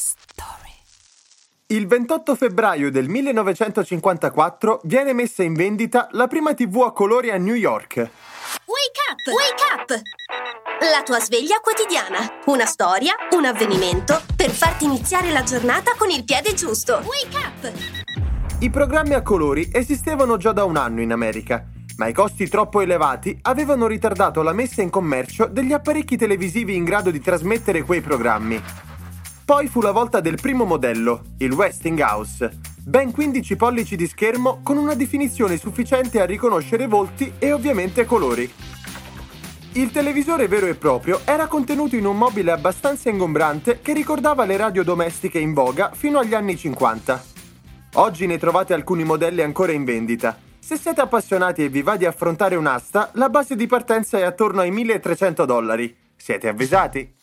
story. Il 28 febbraio del 1954 viene messa in vendita la prima TV a colori a New York. Wake up! Wake up! La tua sveglia quotidiana. Una storia, un avvenimento per farti iniziare la giornata con il piede giusto. Wake up! I programmi a colori esistevano già da un anno in America, ma i costi troppo elevati avevano ritardato la messa in commercio degli apparecchi televisivi in grado di trasmettere quei programmi. Poi fu la volta del primo modello, il Westinghouse, ben 15 pollici di schermo con una definizione sufficiente a riconoscere volti e ovviamente colori. Il televisore vero e proprio era contenuto in un mobile abbastanza ingombrante che ricordava le radio domestiche in voga fino agli anni 50. Oggi ne trovate alcuni modelli ancora in vendita. Se siete appassionati e vi va di affrontare un'asta, la base di partenza è attorno ai 1300 dollari. Siete avvisati?